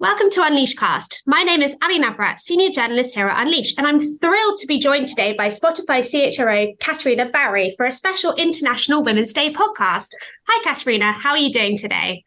Welcome to Unleash Cast. My name is Allie Nawrat, senior journalist here at Unleash, and I'm thrilled to be joined today by Spotify CHRO Katarina Berg for a special International Women's Day podcast. Hi, Katarina. How are you doing today?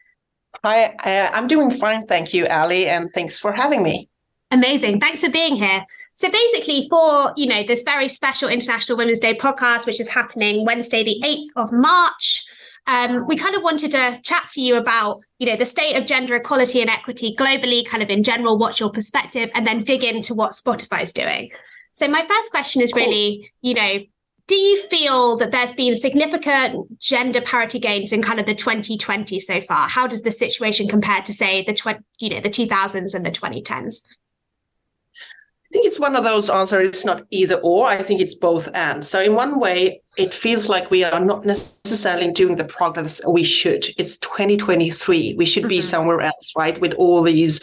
Hi, uh, I'm doing fine. Thank you, Allie, and thanks for having me. Amazing. Thanks for being here. So basically for, you know, this very special International Women's Day podcast, which is happening Wednesday, the 8th of March, um, we kind of wanted to chat to you about, you know, the state of gender equality and equity globally, kind of in general, what's your perspective, and then dig into what Spotify's doing. So my first question is cool. really, you know, do you feel that there's been significant gender parity gains in kind of the 2020 so far? How does the situation compare to say the tw- you know the 2000s and the 2010s? Think it's one of those answers. It's not either or. I think it's both and. So in one way, it feels like we are not necessarily doing the progress we should. It's 2023. We should mm-hmm. be somewhere else, right? With all these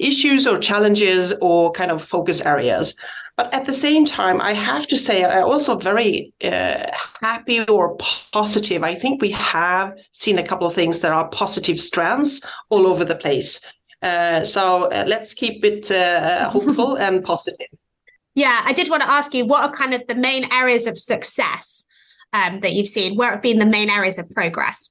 issues or challenges or kind of focus areas. But at the same time, I have to say, I'm also very uh, happy or positive. I think we have seen a couple of things that are positive strands all over the place. Uh, so uh, let's keep it uh, hopeful and positive. Yeah, I did want to ask you what are kind of the main areas of success um, that you've seen? Where have been the main areas of progress?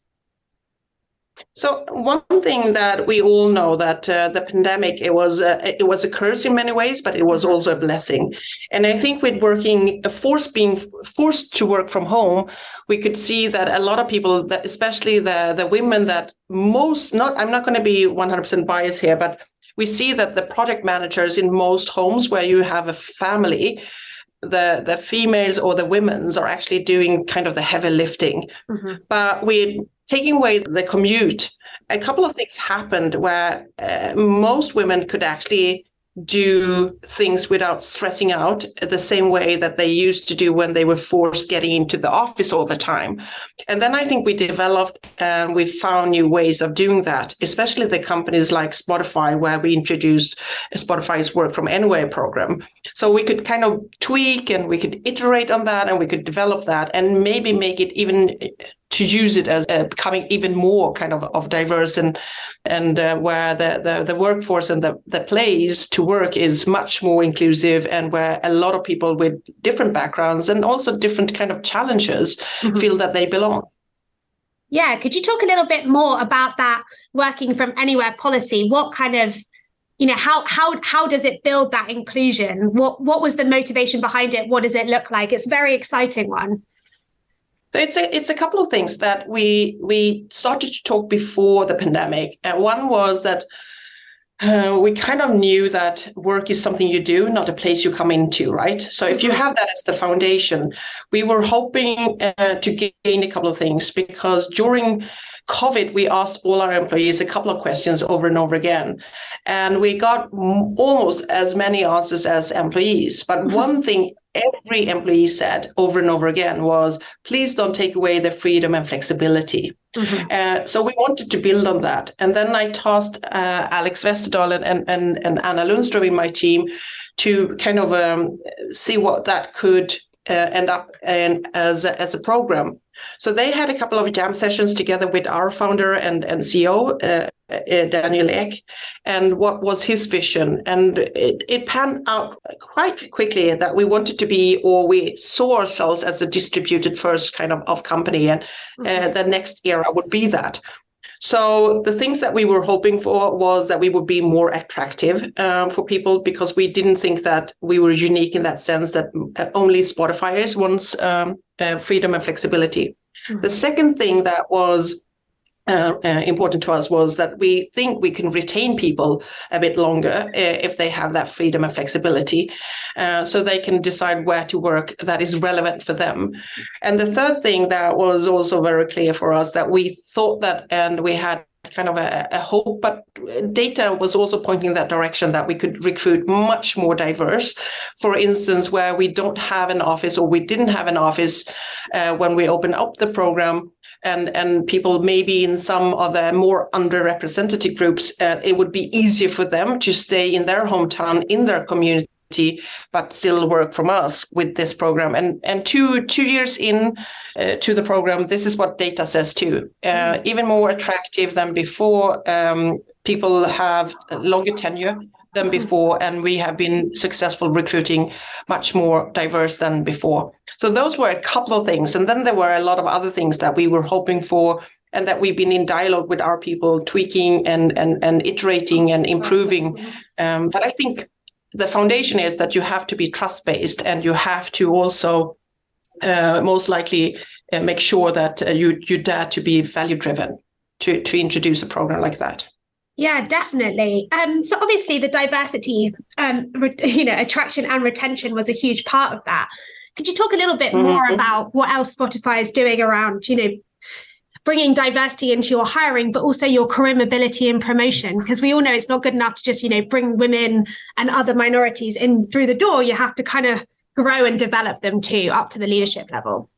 So one thing that we all know that uh, the pandemic it was uh, it was a curse in many ways, but it was mm-hmm. also a blessing. And I think with working forced being forced to work from home, we could see that a lot of people, that especially the the women that most not I'm not going to be 100% biased here, but we see that the project managers in most homes where you have a family the the females or the women's are actually doing kind of the heavy lifting mm-hmm. but we're taking away the commute, a couple of things happened where uh, most women could actually do things without stressing out the same way that they used to do when they were forced getting into the office all the time. And then I think we developed and we found new ways of doing that, especially the companies like Spotify, where we introduced Spotify's work from anywhere program. So we could kind of tweak and we could iterate on that and we could develop that and maybe make it even to use it as uh, becoming even more kind of, of diverse and and uh, where the, the, the workforce and the, the place to work is much more inclusive and where a lot of people with different backgrounds and also different kind of challenges mm-hmm. feel that they belong. Yeah, could you talk a little bit more about that working from anywhere policy? What kind of you know how how how does it build that inclusion what what was the motivation behind it what does it look like it's a very exciting one so it's a it's a couple of things that we we started to talk before the pandemic. And one was that uh, we kind of knew that work is something you do, not a place you come into, right? So if you mm-hmm. have that as the foundation, we were hoping uh, to gain a couple of things because during COVID, we asked all our employees a couple of questions over and over again. And we got almost as many answers as employees. But one thing every employee said over and over again was, please don't take away the freedom and flexibility. Mm-hmm. Uh, so we wanted to build on that. And then I tasked uh, Alex Westerdahl and, and, and Anna Lundström in my team to kind of um, see what that could uh, end up in, as, a, as a program. So they had a couple of jam sessions together with our founder and, and CEO, uh, uh, Daniel Ek, and what was his vision. And it, it panned out quite quickly that we wanted to be, or we saw ourselves as a distributed first kind of, of company. And uh, mm-hmm. the next era would be that. So the things that we were hoping for was that we would be more attractive um, for people because we didn't think that we were unique in that sense that uh, only Spotifyers wants um, uh, freedom and flexibility. Mm-hmm. The second thing that was uh, uh, important to us was that we think we can retain people a bit longer uh, if they have that freedom and flexibility, uh, so they can decide where to work that is relevant for them. And the third thing that was also very clear for us that we thought that, and we had kind of a, a, hope, but data was also pointing in that direction that we could recruit much more diverse. For instance, where we don't have an office or we didn't have an office uh, when we opened up the program, and and people maybe in some of the more underrepresented groups, uh, it would be easier for them to stay in their hometown, in their community but still work from us with this program. And and two two years in uh, to the program, this is what data says too. Uh, mm. Even more attractive than before. Um, people have longer tenure than before, and we have been successful recruiting much more diverse than before. So those were a couple of things, and then there were a lot of other things that we were hoping for, and that we've been in dialogue with our people, tweaking and and and iterating and improving. Um, but I think the foundation is that you have to be trust based, and you have to also uh, most likely uh, make sure that uh, you you dare to be value driven to to introduce a program like that. Yeah, definitely. Um, so obviously the diversity, um, re- you know, attraction and retention was a huge part of that. Could you talk a little bit mm-hmm. more about what else Spotify is doing around, you know, bringing diversity into your hiring, but also your career mobility and promotion? Because we all know it's not good enough to just, you know, bring women and other minorities in through the door. You have to kind of grow and develop them too up to the leadership level.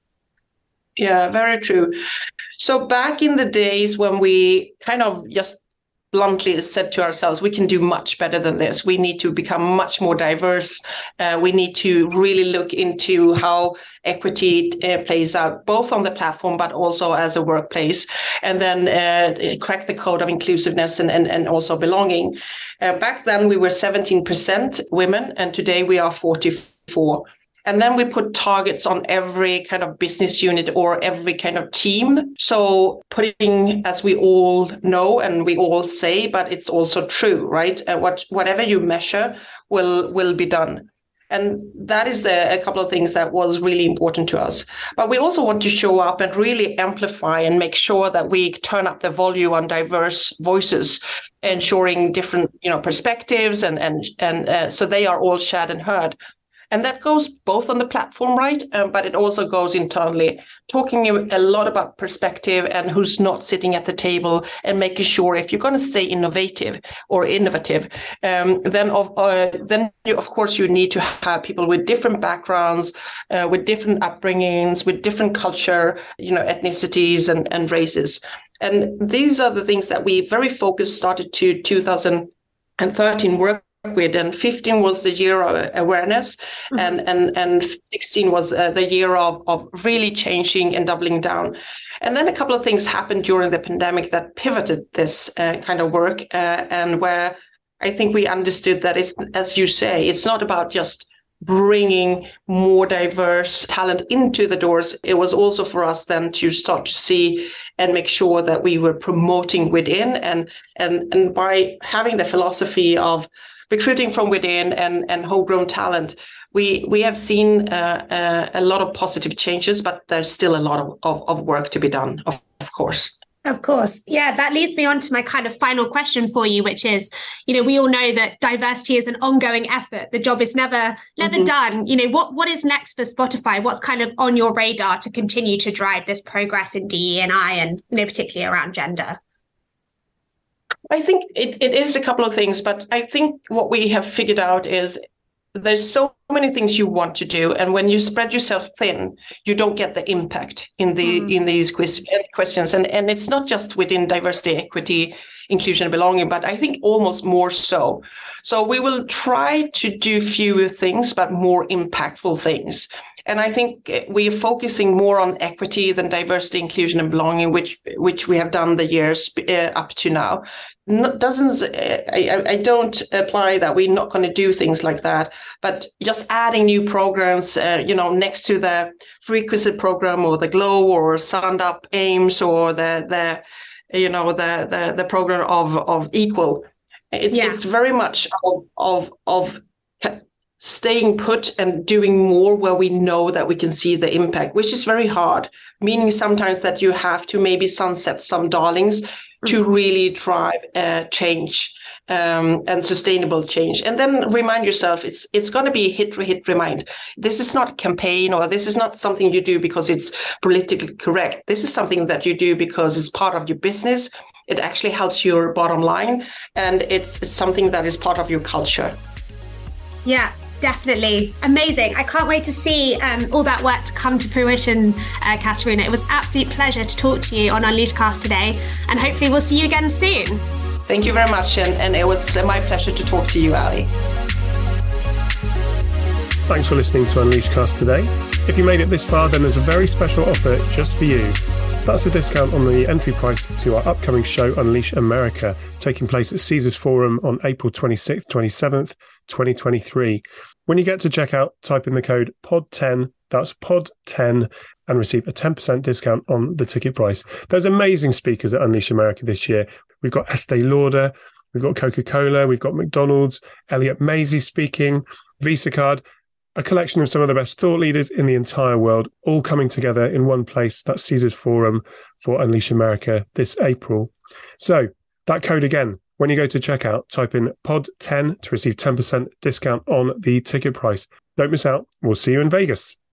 Yeah, very true. So back in the days when we kind of just bluntly said to ourselves, we can do much better than this. We need to become much more diverse. Uh, we need to really look into how equity uh, plays out, both on the platform, but also as a workplace, and then uh, crack the code of inclusiveness and, and, and also belonging. Uh, back then, we were 17% women, and today we are 44 and then we put targets on every kind of business unit or every kind of team. So putting, as we all know and we all say, but it's also true, right? Uh, what whatever you measure will will be done. And that is the, a couple of things that was really important to us. But we also want to show up and really amplify and make sure that we turn up the volume on diverse voices, ensuring different, you know, perspectives and and and uh, so they are all shared and heard. And that goes both on the platform, right? Um, but it also goes internally, talking a lot about perspective and who's not sitting at the table and making sure if you're going to stay innovative or innovative, um, then of uh, then you, of course you need to have people with different backgrounds, uh, with different upbringings, with different culture, you know, ethnicities and, and races. And these are the things that we very focused started to 2013 work with and 15 was the year of awareness mm-hmm. and and and 16 was uh, the year of of really changing and doubling down and then a couple of things happened during the pandemic that pivoted this uh, kind of work uh, and where i think we understood that it's as you say it's not about just bringing more diverse talent into the doors it was also for us then to start to see and make sure that we were promoting within and and and by having the philosophy of recruiting from within and, and homegrown talent, we we have seen uh, uh, a lot of positive changes, but there's still a lot of, of, of work to be done, of, of course. Of course. Yeah, that leads me on to my kind of final question for you, which is, you know, we all know that diversity is an ongoing effort. The job is never, never mm-hmm. done. You know, what what is next for Spotify? What's kind of on your radar to continue to drive this progress in DE and I and you know, particularly around gender? I think it, it is a couple of things, but I think what we have figured out is there's so many things you want to do and when you spread yourself thin you don't get the impact in the mm. in these questions and and it's not just within diversity equity inclusion and belonging but i think almost more so so we will try to do fewer things but more impactful things and I think we are focusing more on equity than diversity, inclusion, and belonging, which which we have done the years uh, up to now. No, doesn't I, I don't apply that we're not going to do things like that, but just adding new programs, uh, you know, next to the frequency program or the Glow or Sound Up Aims or the the you know the the the program of of Equal. It's, yeah. it's very much of of of staying put and doing more where we know that we can see the impact, which is very hard, meaning sometimes that you have to maybe sunset some darlings mm-hmm. to really drive uh, change um, and sustainable change. And then remind yourself it's it's going to be hit hit remind. This is not a campaign or this is not something you do because it's politically correct. This is something that you do because it's part of your business. It actually helps your bottom line and it's, it's something that is part of your culture. Yeah, Definitely. Amazing. I can't wait to see um, all that work come to fruition, uh, Katarina. It was absolute pleasure to talk to you on Unleashed Cast today, and hopefully we'll see you again soon. Thank you very much, and, and it was my pleasure to talk to you, Allie. Thanks for listening to Unleashcast today. If you made it this far, then there's a very special offer just for you. That's a discount on the entry price to our upcoming show, Unleash America, taking place at Caesars Forum on April 26th, 27th, 2023. When you get to checkout, type in the code POD10, that's POD10, and receive a 10% discount on the ticket price. There's amazing speakers at Unleash America this year. We've got Estee Lauder, we've got Coca Cola, we've got McDonald's, Elliott Masie speaking, Visa Card, a collection of some of the best thought leaders in the entire world, all coming together in one place. That's Caesars Forum for Unleash America this April. So, that code again, when you go to checkout, type in POD10 to receive 10% discount on the ticket price. Don't miss out. We'll see you in Vegas.